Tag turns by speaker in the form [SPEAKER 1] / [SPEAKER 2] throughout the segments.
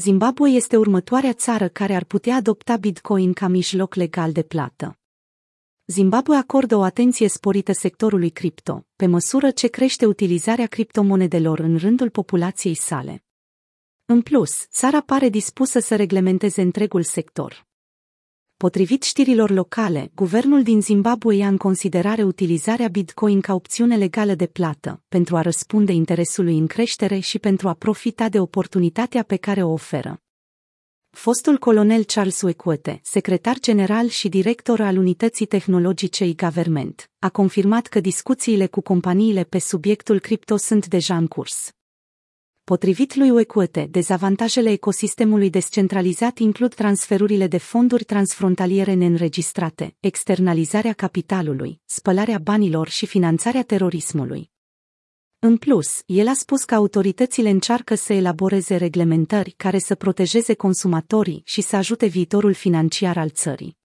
[SPEAKER 1] Zimbabwe este următoarea țară care ar putea adopta Bitcoin ca mijloc legal de plată. Zimbabwe acordă o atenție sporită sectorului cripto, pe măsură ce crește utilizarea criptomonedelor în rândul populației sale. În plus, țara pare dispusă să reglementeze întregul sector. Potrivit știrilor locale, guvernul din Zimbabwe ia în considerare utilizarea Bitcoin ca opțiune legală de plată, pentru a răspunde interesului în creștere și pentru a profita de oportunitatea pe care o oferă. Fostul colonel Charles Wekwete, secretar general și director al Unității Tehnologice e-Government, a confirmat că discuțiile cu companiile pe subiectul cripto sunt deja în curs. Potrivit lui Wekwete, dezavantajele ecosistemului descentralizat includ transferurile de fonduri transfrontaliere neînregistrate, externalizarea capitalului, spălarea banilor și finanțarea terorismului. În plus, el a spus că autoritățile încearcă să elaboreze reglementări care să protejeze consumatorii și să ajute viitorul financiar al țării.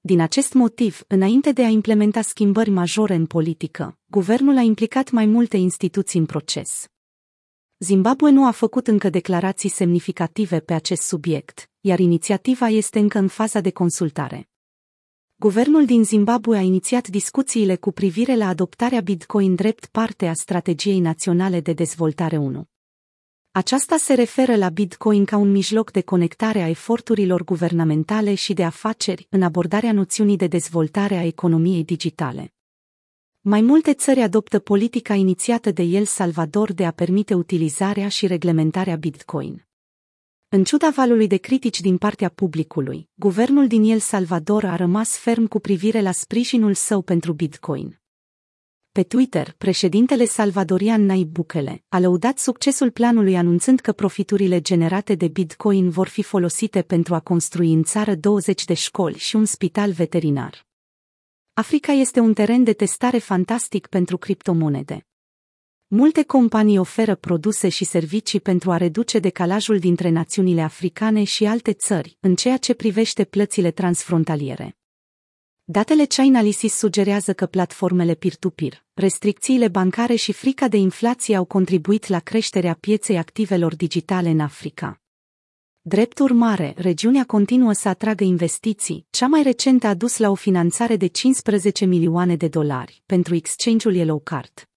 [SPEAKER 1] Din acest motiv, înainte de a implementa schimbări majore în politică, guvernul a implicat mai multe instituții în proces. Zimbabwe nu a făcut încă declarații semnificative pe acest subiect, iar inițiativa este încă în faza de consultare. Guvernul din Zimbabwe a inițiat discuțiile cu privire la adoptarea Bitcoin drept parte a strategiei naționale de dezvoltare 1. Aceasta se referă la Bitcoin ca un mijloc de conectare a eforturilor guvernamentale și de afaceri în abordarea noțiunii de dezvoltare a economiei digitale. Mai multe țări adoptă politica inițiată de El Salvador de a permite utilizarea și reglementarea Bitcoin. În ciuda valului de critici din partea publicului, guvernul din El Salvador a rămas ferm cu privire la sprijinul său pentru Bitcoin. Pe Twitter, președintele salvadorian Nayib Bukele a lăudat succesul planului anunțând că profiturile generate de Bitcoin vor fi folosite pentru a construi în țară 20 de școli și un spital veterinar. Africa este un teren de testare fantastic pentru criptomonede. Multe companii oferă produse și servicii pentru a reduce decalajul dintre națiunile africane și alte țări, în ceea ce privește plățile transfrontaliere. Datele Chainalysis sugerează că platformele peer-to-peer, restricțiile bancare și frica de inflație au contribuit la creșterea pieței activelor digitale în Africa. Drept urmare, regiunea continuă să atragă investiții, cea mai recentă a dus la o finanțare de 15 milioane de dolari pentru exchange-ul Yellowcard.